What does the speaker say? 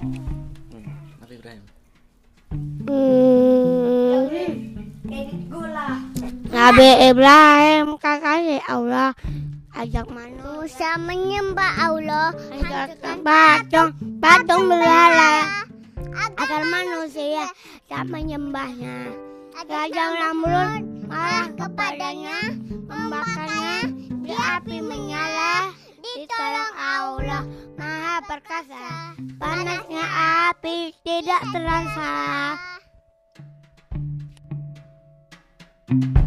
Hmm, apa Ibrahim? Hmm. Nabi Ibrahim kakaknya Allah ajak manusia menyembah Allah hancurkan patung patung berhala agar manusia tak menyembahnya Raja Namrud malah kepadanya membakar perkasa Panasnya api tidak terasa Thank you.